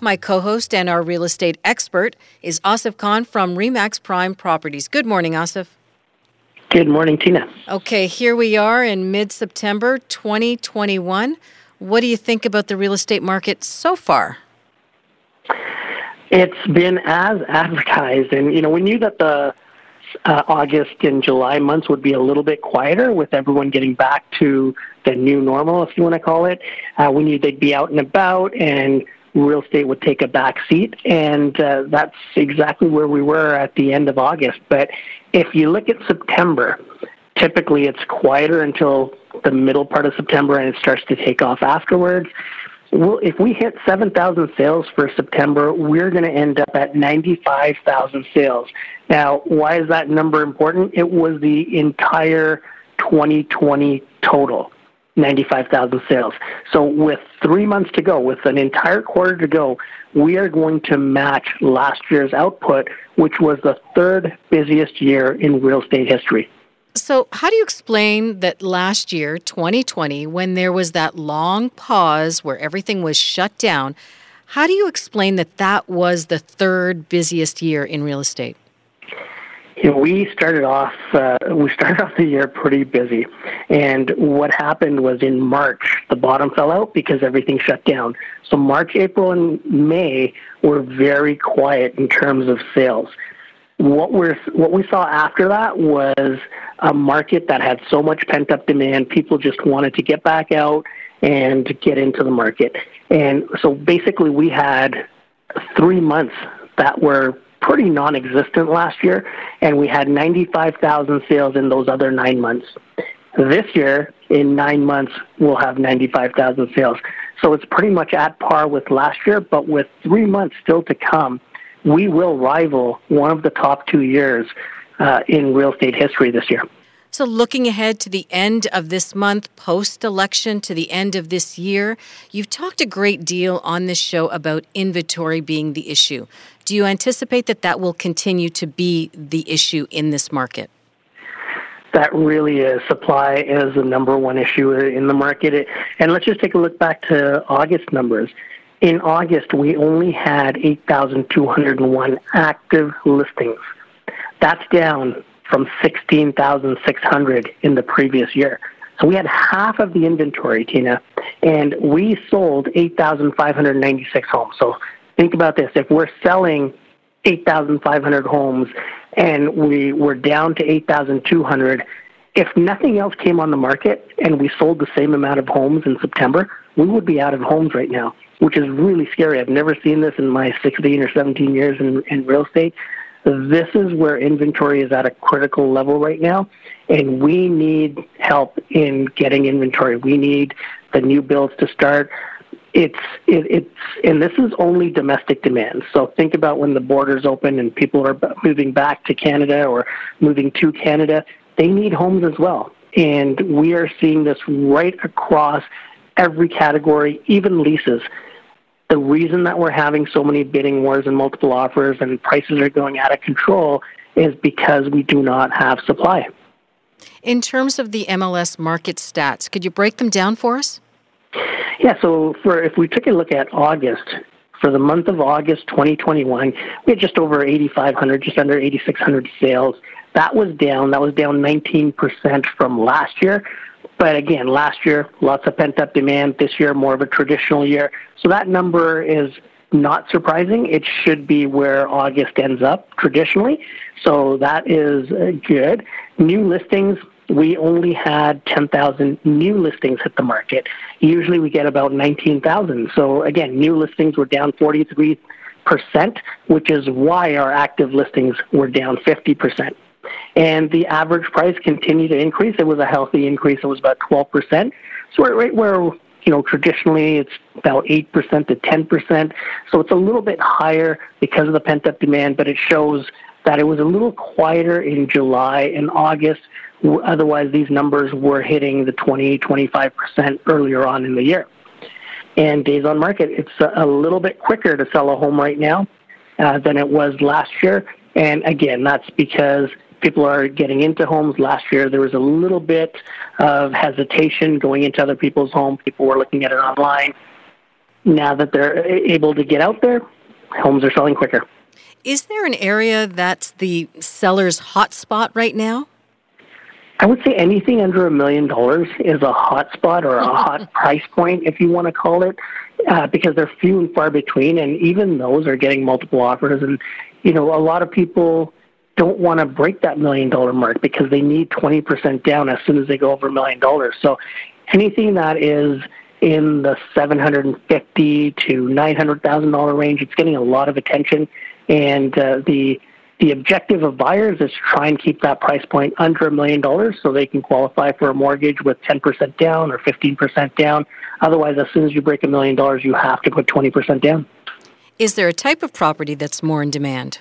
My co host and our real estate expert is Asif Khan from Remax Prime Properties. Good morning, Asif. Good morning, Tina. Okay, here we are in mid September 2021. What do you think about the real estate market so far? It's been as advertised, and you know we knew that the uh, August and July months would be a little bit quieter with everyone getting back to the new normal, if you want to call it. Uh, we knew they'd be out and about, and real estate would take a back seat, and uh, that's exactly where we were at the end of August. But if you look at September, typically it's quieter until the middle part of September, and it starts to take off afterwards. Well, if we hit 7,000 sales for September, we're going to end up at 95,000 sales. Now, why is that number important? It was the entire 2020 total. 95,000 sales. So with three months to go, with an entire quarter to go, we are going to match last year's output, which was the third busiest year in real estate history. So, how do you explain that last year, 2020, when there was that long pause where everything was shut down, how do you explain that that was the third busiest year in real estate? You know, we started off uh, we started off the year pretty busy, and what happened was in March the bottom fell out because everything shut down. So March, April, and May were very quiet in terms of sales. What we're what we saw after that was a market that had so much pent up demand. People just wanted to get back out and get into the market. And so basically, we had three months that were pretty non existent last year, and we had 95,000 sales in those other nine months. This year, in nine months, we'll have 95,000 sales. So it's pretty much at par with last year, but with three months still to come, we will rival one of the top two years uh, in real estate history this year. So, looking ahead to the end of this month, post election, to the end of this year, you've talked a great deal on this show about inventory being the issue. Do you anticipate that that will continue to be the issue in this market? That really is. Supply is the number one issue in the market. And let's just take a look back to August numbers. In August, we only had 8,201 active listings. That's down from 16,600 in the previous year. So we had half of the inventory, Tina, and we sold 8,596 homes. So think about this. If we're selling 8,500 homes and we were down to 8,200, if nothing else came on the market and we sold the same amount of homes in September, we would be out of homes right now, which is really scary. I've never seen this in my 16 or 17 years in, in real estate. This is where inventory is at a critical level right now, and we need help in getting inventory. We need the new builds to start. It's it, it's and this is only domestic demand. So think about when the borders open and people are moving back to Canada or moving to Canada. They need homes as well, and we are seeing this right across every category, even leases the reason that we're having so many bidding wars and multiple offers and prices are going out of control is because we do not have supply. In terms of the MLS market stats, could you break them down for us? Yeah, so for if we took a look at August, for the month of August 2021, we had just over 8,500, just under 8,600 sales. That was down. That was down 19% from last year. But again, last year, lots of pent up demand. This year, more of a traditional year. So that number is not surprising. It should be where August ends up traditionally. So that is uh, good. New listings, we only had 10,000 new listings hit the market. Usually we get about 19,000. So again, new listings were down 43%, which is why our active listings were down 50% and the average price continued to increase. It was a healthy increase. It was about 12%. So right where you know, traditionally it's about 8% to 10%. So it's a little bit higher because of the pent up demand, but it shows that it was a little quieter in July and August. Otherwise, these numbers were hitting the 20, 25% earlier on in the year. And days on market, it's a little bit quicker to sell a home right now uh, than it was last year. And again, that's because people are getting into homes. Last year, there was a little bit of hesitation going into other people's homes. People were looking at it online. Now that they're able to get out there, homes are selling quicker. Is there an area that's the seller's hotspot right now? I would say anything under a million dollars is a hot spot or a hot price point, if you want to call it, uh, because they're few and far between, and even those are getting multiple offers. And you know, a lot of people don't want to break that million dollar mark because they need 20% down as soon as they go over a million dollars. So anything that is in the 750 to 900,000 dollar range, it's getting a lot of attention, and uh, the the objective of buyers is to try and keep that price point under a million dollars so they can qualify for a mortgage with 10% down or 15% down. Otherwise, as soon as you break a million dollars, you have to put 20% down. Is there a type of property that's more in demand?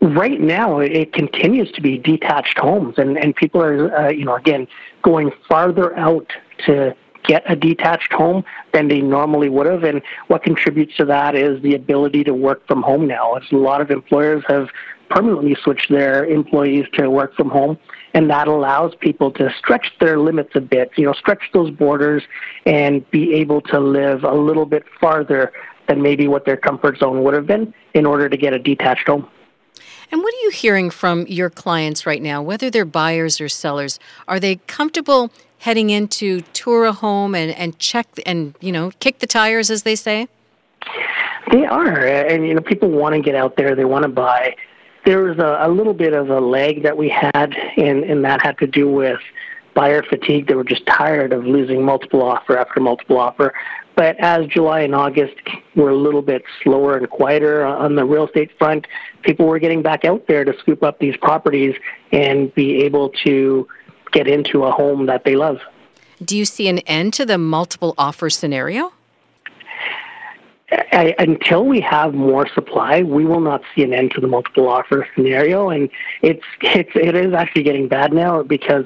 Right now, it continues to be detached homes, and, and people are, uh, you know, again, going farther out to get a detached home than they normally would have. And what contributes to that is the ability to work from home now. As a lot of employers have permanently switched their employees to work from home, and that allows people to stretch their limits a bit, you know, stretch those borders and be able to live a little bit farther than maybe what their comfort zone would have been in order to get a detached home. And what are you hearing from your clients right now, whether they're buyers or sellers? Are they comfortable heading into tour a home and, and check and, you know, kick the tires, as they say? They are. And, you know, people want to get out there, they want to buy. There was a, a little bit of a lag that we had, and, and that had to do with buyer fatigue. They were just tired of losing multiple offer after multiple offer. But as July and August were a little bit slower and quieter on the real estate front, people were getting back out there to scoop up these properties and be able to get into a home that they love. Do you see an end to the multiple offer scenario? I, until we have more supply, we will not see an end to the multiple offer scenario, and it's it's it is actually getting bad now because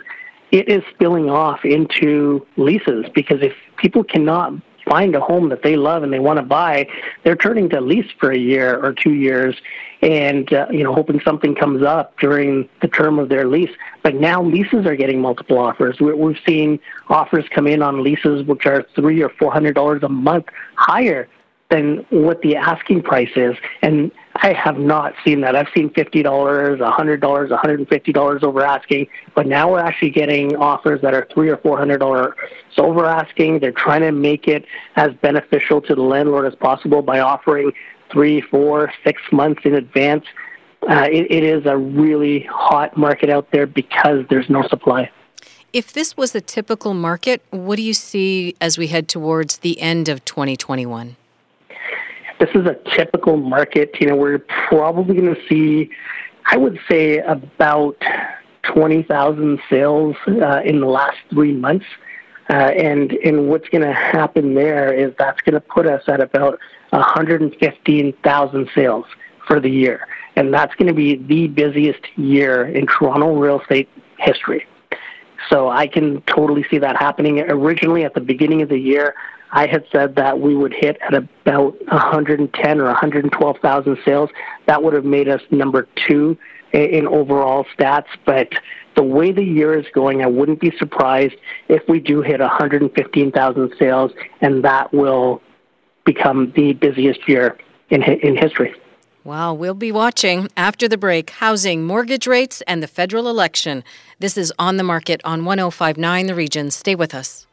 it is spilling off into leases. Because if people cannot find a home that they love and they want to buy, they're turning to lease for a year or two years, and uh, you know hoping something comes up during the term of their lease. But now leases are getting multiple offers. We're, we're seeing offers come in on leases which are three or four hundred dollars a month higher than what the asking price is, and I have not seen that. I've seen fifty dollars, a hundred dollars, hundred and fifty dollars over asking, but now we're actually getting offers that are three or four hundred dollars over asking. They're trying to make it as beneficial to the landlord as possible by offering three, four, six months in advance. Uh, it, it is a really hot market out there because there's no supply. If this was a typical market, what do you see as we head towards the end of 2021? This is a typical market. You know, we're probably going to see, I would say, about 20,000 sales uh, in the last three months. Uh, and and what's going to happen there is that's going to put us at about 115,000 sales for the year, and that's going to be the busiest year in Toronto real estate history. So I can totally see that happening. Originally, at the beginning of the year, I had said that we would hit at about 110 or 112,000 sales. That would have made us number two in overall stats. But the way the year is going, I wouldn't be surprised if we do hit 115,000 sales, and that will become the busiest year in in history. Wow, we'll be watching after the break housing, mortgage rates, and the federal election. This is On the Market on 1059 The Region. Stay with us.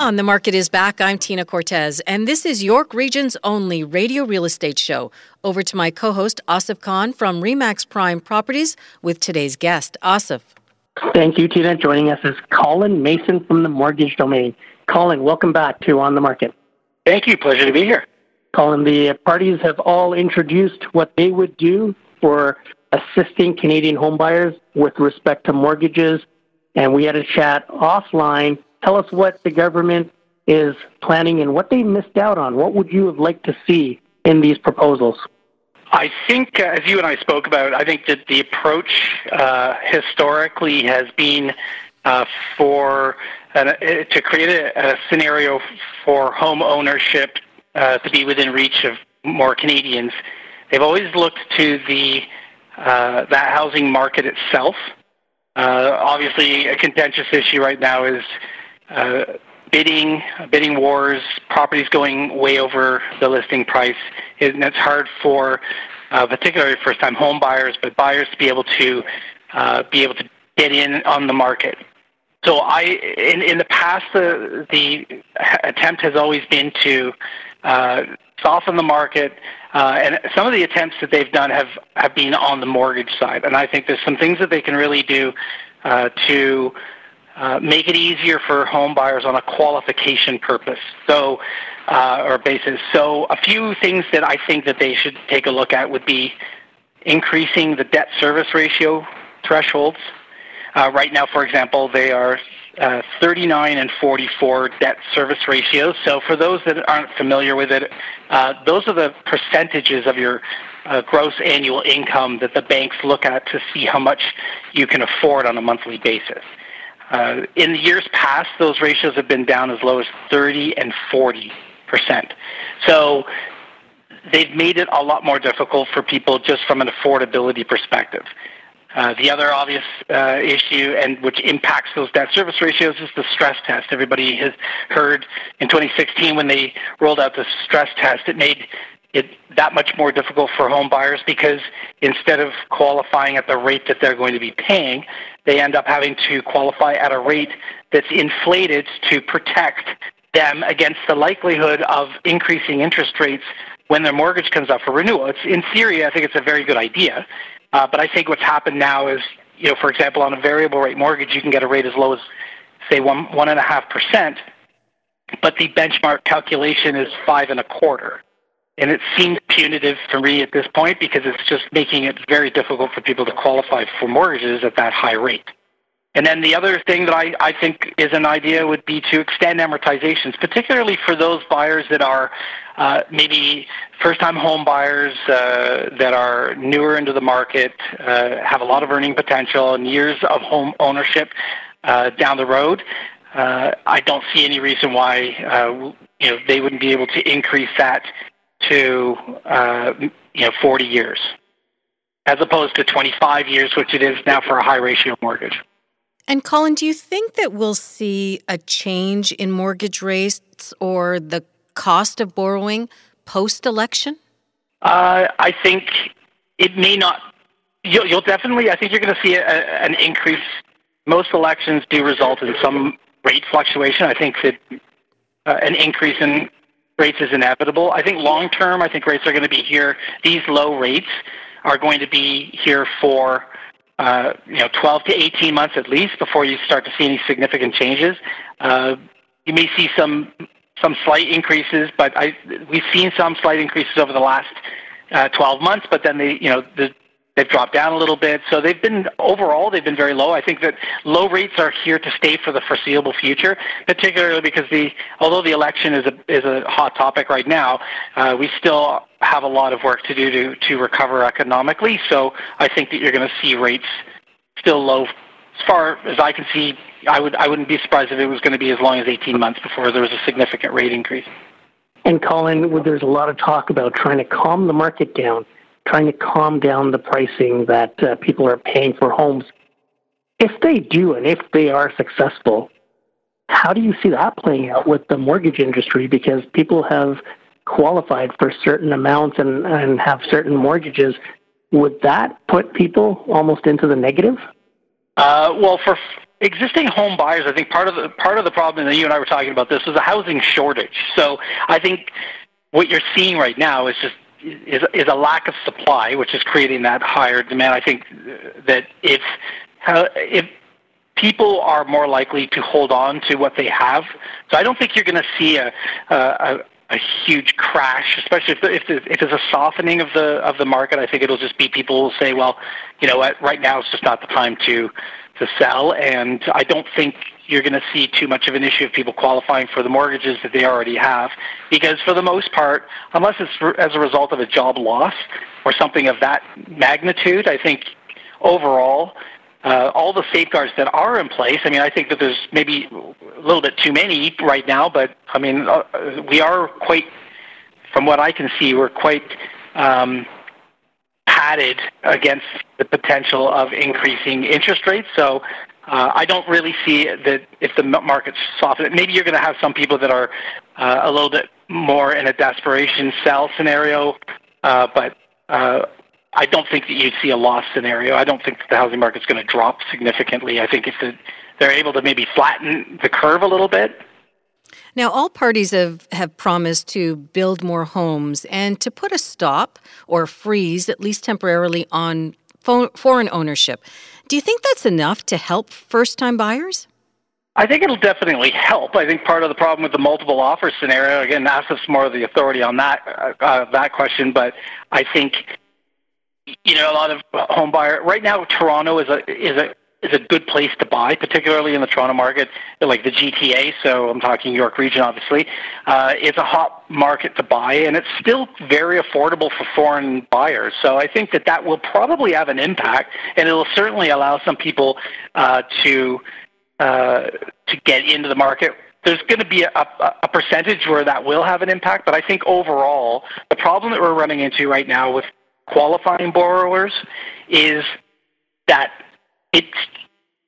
On the Market is back. I'm Tina Cortez, and this is York Region's only radio real estate show. Over to my co host, Asif Khan from Remax Prime Properties with today's guest. Asif. Thank you, Tina. Joining us is Colin Mason from the Mortgage Domain. Colin, welcome back to On the Market. Thank you. Pleasure to be here. Colin, the parties have all introduced what they would do for assisting Canadian homebuyers with respect to mortgages, and we had a chat offline. Tell us what the government is planning and what they missed out on. What would you have liked to see in these proposals? I think, uh, as you and I spoke about, I think that the approach uh, historically has been uh, for uh, to create a, a, scenario for home ownership uh, to be within reach of more Canadians. They've always looked to the uh, that housing market itself. obviously, a contentious issue right now is bidding, bidding wars, properties going way over the listing price, and it's hard for uh, particularly first-time home buyers, but buyers to be able to uh, be able to get in on the market. So I, in, in the past, the, the attempt has always been to uh, soften the market, uh, and some of the attempts that they've done have, have been on the mortgage side. And I think there's some things that they can really do uh, to uh, make it easier for home buyers on a qualification purpose. So, uh, or basis. So, a few things that I think that they should take a look at would be increasing the debt service ratio thresholds. Uh, right now, for example, they are uh, 39 and 44 debt service ratios. So, for those that aren't familiar with it, uh, those are the percentages of your uh, gross annual income that the banks look at to see how much you can afford on a monthly basis. Uh, in the years past, those ratios have been down as low as 30 and 40 percent. So they've made it a lot more difficult for people just from an affordability perspective. Uh, the other obvious uh, issue, and which impacts those debt service ratios, is the stress test. Everybody has heard in 2016 when they rolled out the stress test, it made it that much more difficult for home buyers because instead of qualifying at the rate that they're going to be paying, they end up having to qualify at a rate that's inflated to protect them against the likelihood of increasing interest rates when their mortgage comes up for renewal. It's in theory, I think it's a very good idea, uh, but I think what's happened now is, you know, for example, on a variable rate mortgage, you can get a rate as low as say one one and a half percent, but the benchmark calculation is five and a quarter. And it seems punitive for me at this point because it's just making it very difficult for people to qualify for mortgages at that high rate. And then the other thing that I, I think is an idea would be to extend amortizations, particularly for those buyers that are uh, maybe first-time home buyers uh, that are newer into the market, uh, have a lot of earning potential and years of home ownership uh, down the road. Uh, I don't see any reason why uh, you know they wouldn't be able to increase that to uh, you know 40 years, as opposed to 25 years, which it is now for a high ratio mortgage. And Colin, do you think that we'll see a change in mortgage rates or the cost of borrowing post election? Uh, I think it may not. You'll, you'll definitely. I think you're going to see a, an increase. Most elections do result in some rate fluctuation. I think that uh, an increase in rates is inevitable. I think long term, I think rates are going to be here. These low rates are going to be here for uh, you know 12 to 18 months at least before you start to see any significant changes. Uh, you may see some some slight increases, but I, we've seen some slight increases over the last uh, 12 months. But then they, you know, the They've dropped down a little bit. So they've been, overall, they've been very low. I think that low rates are here to stay for the foreseeable future, particularly because the, although the election is a, is a hot topic right now, uh, we still have a lot of work to do to, to recover economically. So I think that you're going to see rates still low. As far as I can see, I, would, I wouldn't be surprised if it was going to be as long as 18 months before there was a significant rate increase. And Colin, there's a lot of talk about trying to calm the market down trying to calm down the pricing that uh, people are paying for homes. If they do, and if they are successful, how do you see that playing out with the mortgage industry? Because people have qualified for certain amounts and, and have certain mortgages. Would that put people almost into the negative? Uh, well, for existing home buyers, I think part of the part of the problem that you and I were talking about this was a housing shortage. So I think what you're seeing right now is just is, is a lack of supply, which is creating that higher demand. I think that if if people are more likely to hold on to what they have. So I don't think you're going to see a, a, a huge crash, especially if, if, if there's a softening of the of the market. I think it'll just be people will say, well, you know what, right now it's just not the time to to sell, and I don't think you're going to see too much of an issue of people qualifying for the mortgages that they already have, because for the most part, unless it's as a result of a job loss or something of that magnitude, I think overall uh, all the safeguards that are in place. I mean, I think that there's maybe a little bit too many right now, but I mean, uh, we are quite, from what I can see, we're quite um, padded against the potential of increasing interest rates. So. Uh, I don't really see that if the market's softened. Maybe you're going to have some people that are uh, a little bit more in a desperation sell scenario, uh, but uh, I don't think that you'd see a loss scenario. I don't think the housing market's going to drop significantly. I think if the, they're able to maybe flatten the curve a little bit. Now, all parties have, have promised to build more homes and to put a stop or freeze, at least temporarily, on foreign ownership. Do you think that's enough to help first time buyers? I think it'll definitely help. I think part of the problem with the multiple offer scenario, again, ASIF's more of the authority on that uh, uh, that question, but I think you know, a lot of home buyer right now. Toronto is a is a is a good place to buy, particularly in the Toronto market, like the GTA. So I'm talking York Region, obviously. Uh, it's a hot market to buy, and it's still very affordable for foreign buyers. So I think that that will probably have an impact, and it will certainly allow some people uh, to uh, to get into the market there's going to be a, a, a, percentage where that will have an impact, but I think overall, the problem that we're running into right now with qualifying borrowers is that it's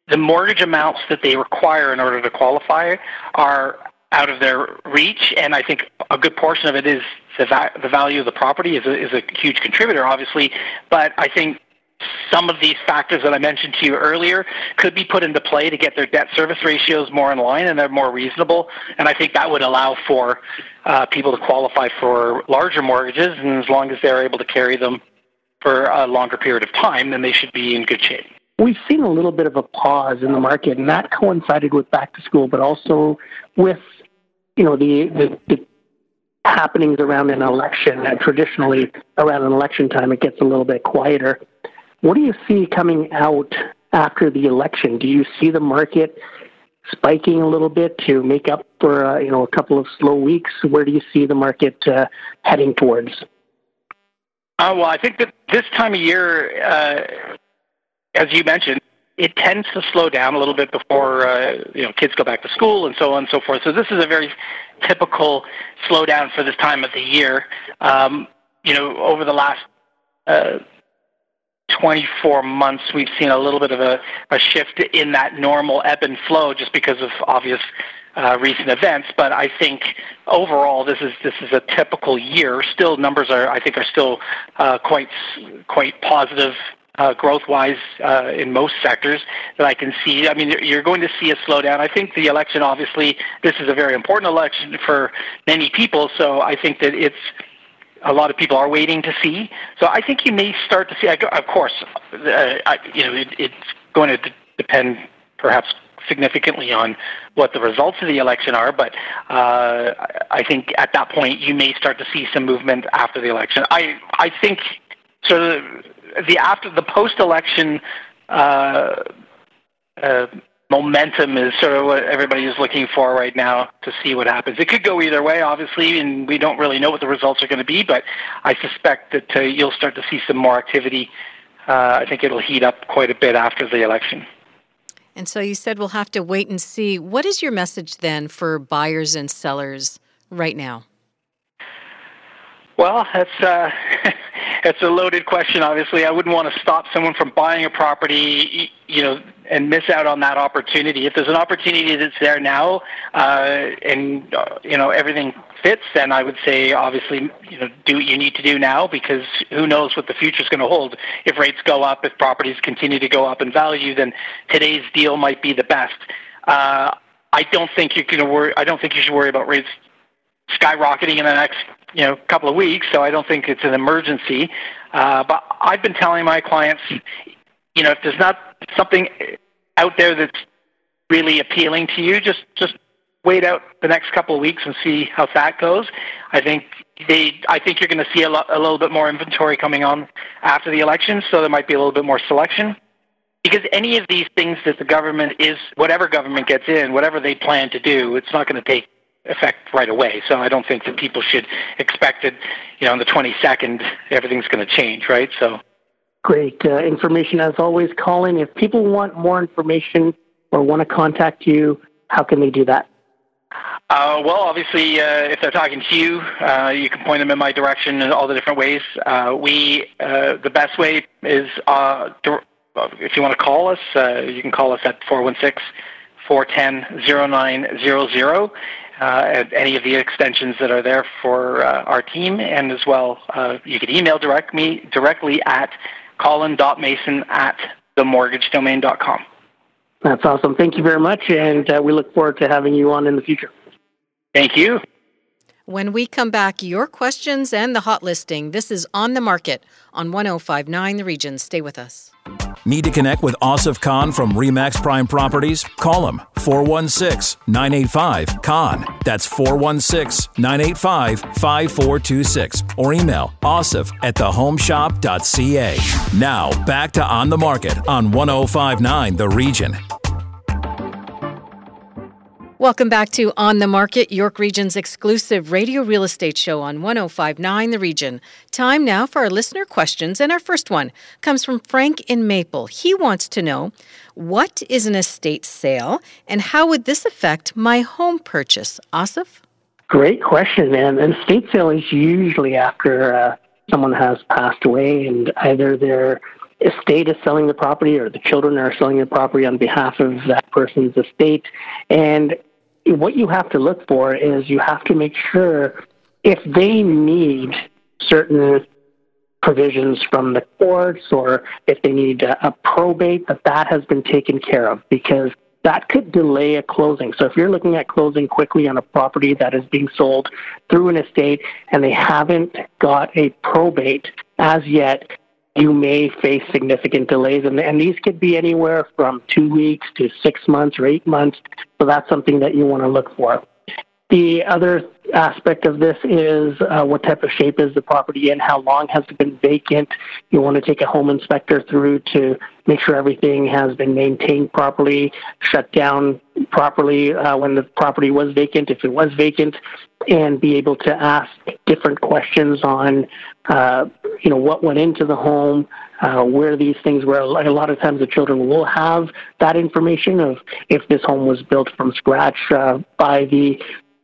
the mortgage amounts that they require in order to qualify are out of their reach, and I think a good portion of it is the, va- the value of the property is a, is a huge contributor, obviously. But I think some of these factors that I mentioned to you earlier could be put into play to get their debt service ratios more in line and they're more reasonable. And I think that would allow for uh, people to qualify for larger mortgages, and as long as they're able to carry them for a longer period of time, then they should be in good shape. We've seen a little bit of a pause in the market, and that coincided with back to school, but also with you know the the, the happenings around an election. Traditionally, around an election time, it gets a little bit quieter. What do you see coming out after the election? Do you see the market spiking a little bit to make up for uh, you know a couple of slow weeks? Where do you see the market uh, heading towards? Uh, well, I think that this time of year, uh, as you mentioned, it tends to slow down a little bit before uh, you know kids go back to school and so on and so forth. So this is a very typical slowdown for this time of the year. Um, you know, over the last uh, 24 months, we've seen a little bit of a, a shift in that normal ebb and flow, just because of obvious uh, recent events. But I think overall, this is this is a typical year. Still, numbers are I think are still uh, quite quite positive. Uh, growth-wise, uh, in most sectors that I can see, I mean, you're going to see a slowdown. I think the election, obviously, this is a very important election for many people. So I think that it's a lot of people are waiting to see. So I think you may start to see. Of course, uh, I, you know, it, it's going to d- depend perhaps significantly on what the results of the election are, but uh, I think at that point you may start to see some movement after the election. I I think sort of the after the post-election uh, uh, momentum is sort of what everybody is looking for right now to see what happens. It could go either way, obviously, and we don't really know what the results are going to be, but I suspect that uh, you'll start to see some more activity. Uh, I think it'll heat up quite a bit after the election. And so you said we'll have to wait and see. What is your message then for buyers and sellers right now? Well, that's that's a loaded question. Obviously, I wouldn't want to stop someone from buying a property, you know, and miss out on that opportunity. If there's an opportunity that's there now, uh, and uh, you know everything fits, then I would say obviously you know do what you need to do now because who knows what the future is going to hold. If rates go up, if properties continue to go up in value, then today's deal might be the best. Uh, I don't think you can worry. I don't think you should worry about rates skyrocketing in the next you know couple of weeks. So I don't think it's an emergency. Uh, but I've been telling my clients, you know, if there's not something out there that's really appealing to you, just just wait out the next couple of weeks and see how that goes. I think they, I think you're going to see a, lo- a little bit more inventory coming on after the election, so there might be a little bit more selection. Because any of these things that the government is, whatever government gets in, whatever they plan to do, it's not going to take effect right away. So I don't think that people should expect it, you know, on the 22nd, everything's going to change, right? So. Great uh, information as always, Colin. If people want more information or want to contact you, how can they do that? Uh, well, obviously, uh, if they're talking to you, uh, you can point them in my direction in all the different ways. Uh, we, uh, the best way is uh, if you want to call us, you can call us at 416 410 0900 Uh, at any of the extensions that are there for uh, our team, and as well, uh, you can email direct me directly at colin.mason at themortgagedomain.com. That's awesome. Thank you very much, and uh, we look forward to having you on in the future. Thank you. When we come back, your questions and the hot listing. This is On the Market on 1059 The Region. Stay with us. Need to connect with Asif Khan from Remax Prime Properties? Call him 416 985 Khan. That's 416 985 5426. Or email asif at thehomeshop.ca. Now, back to On the Market on 1059 The Region. Welcome back to On the Market, York Region's exclusive radio real estate show on 1059 The Region. Time now for our listener questions, and our first one comes from Frank in Maple. He wants to know what is an estate sale and how would this affect my home purchase? Asif? Great question, and an estate sale is usually after uh, someone has passed away and either their estate is selling the property or the children are selling the property on behalf of that person's estate. And what you have to look for is you have to make sure if they need certain provisions from the courts or if they need a, a probate that that has been taken care of because that could delay a closing. So if you're looking at closing quickly on a property that is being sold through an estate and they haven't got a probate as yet, you may face significant delays. And, and these could be anywhere from two weeks to six months or eight months. So that's something that you want to look for. The other aspect of this is uh, what type of shape is the property in, how long has it been vacant. You want to take a home inspector through to make sure everything has been maintained properly, shut down properly uh, when the property was vacant, if it was vacant, and be able to ask different questions on, uh, you know, what went into the home, uh, where these things were. A lot of times the children will have that information of if this home was built from scratch uh, by the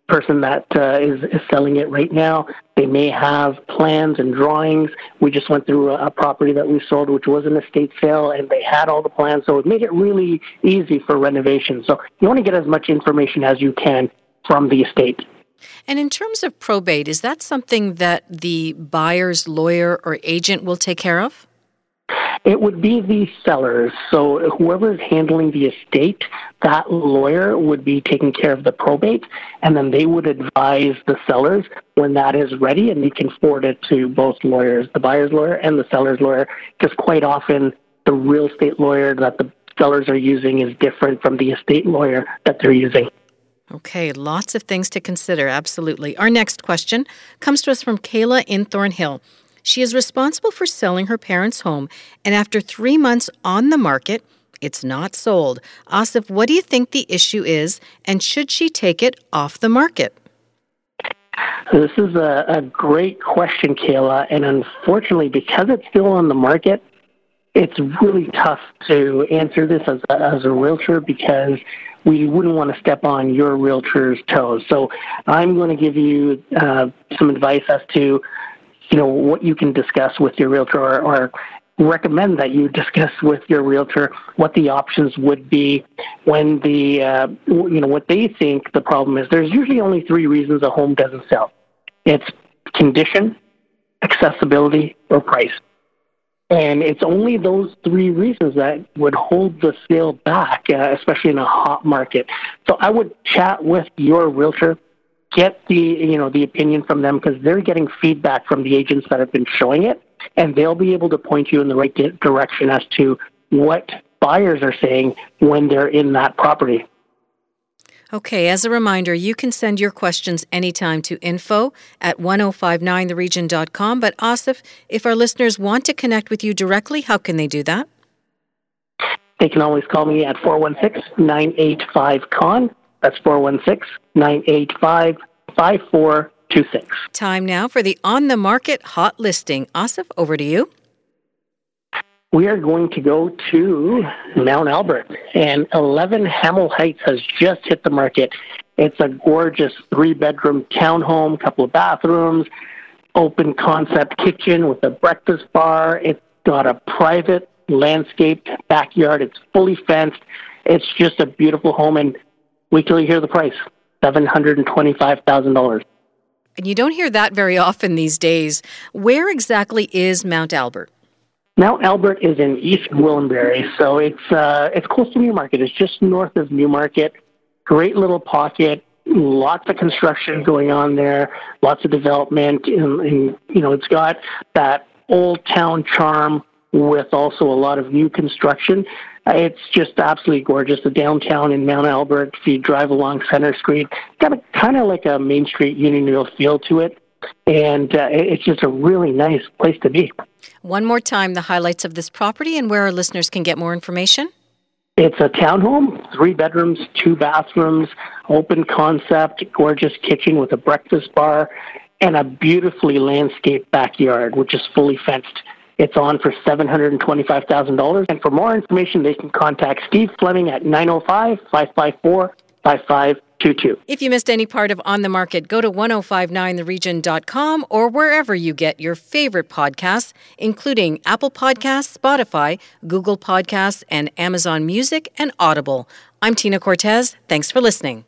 person that uh, is, is selling it right now. They may have plans and drawings. We just went through a, a property that we sold, which was an estate sale, and they had all the plans. So it made it really easy for renovation. So you want to get as much information as you can from the estate. And in terms of probate, is that something that the buyer's lawyer or agent will take care of? It would be the sellers. So whoever is handling the estate, that lawyer would be taking care of the probate, and then they would advise the sellers when that is ready, and they can forward it to both lawyers, the buyer's lawyer and the seller's lawyer, because quite often the real estate lawyer that the sellers are using is different from the estate lawyer that they're using. Okay, lots of things to consider, absolutely. Our next question comes to us from Kayla in Thornhill. She is responsible for selling her parents' home, and after three months on the market, it's not sold. Asif, what do you think the issue is, and should she take it off the market? This is a, a great question, Kayla, and unfortunately, because it's still on the market, it's really tough to answer this as a, as a realtor because we wouldn't want to step on your realtor's toes. So I'm going to give you uh, some advice as to you know what you can discuss with your realtor or, or recommend that you discuss with your realtor what the options would be when the uh, you know what they think the problem is. There's usually only three reasons a home doesn't sell. It's condition, accessibility, or price. And it's only those three reasons that would hold the sale back, uh, especially in a hot market. So I would chat with your realtor, get the you know the opinion from them because they're getting feedback from the agents that have been showing it, and they'll be able to point you in the right direction as to what buyers are saying when they're in that property. Okay, as a reminder, you can send your questions anytime to info at 1059theregion.com. But Asif, if our listeners want to connect with you directly, how can they do that? They can always call me at 416 985 Khan. That's 416 985 5426. Time now for the on the market hot listing. Asif, over to you. We are going to go to Mount Albert, and 11 Hamel Heights has just hit the market. It's a gorgeous three bedroom townhome, couple of bathrooms, open concept kitchen with a breakfast bar. It's got a private landscaped backyard. It's fully fenced. It's just a beautiful home, and wait till you hear the price $725,000. And you don't hear that very often these days. Where exactly is Mount Albert? Mount Albert is in East Gwillimbury, so it's uh, it's close to Newmarket. It's just north of Newmarket. Great little pocket. Lots of construction going on there. Lots of development, and, and you know it's got that old town charm with also a lot of new construction. It's just absolutely gorgeous. The downtown in Mount Albert, if you drive along Center Street, got a kind of like a Main Street Unionville feel to it. And uh, it's just a really nice place to be. One more time, the highlights of this property and where our listeners can get more information. It's a townhome, three bedrooms, two bathrooms, open concept, gorgeous kitchen with a breakfast bar, and a beautifully landscaped backyard, which is fully fenced. It's on for $725,000. And for more information, they can contact Steve Fleming at 905 554 5522. If you missed any part of On the Market, go to 1059theregion.com or wherever you get your favorite podcasts, including Apple Podcasts, Spotify, Google Podcasts, and Amazon Music and Audible. I'm Tina Cortez. Thanks for listening.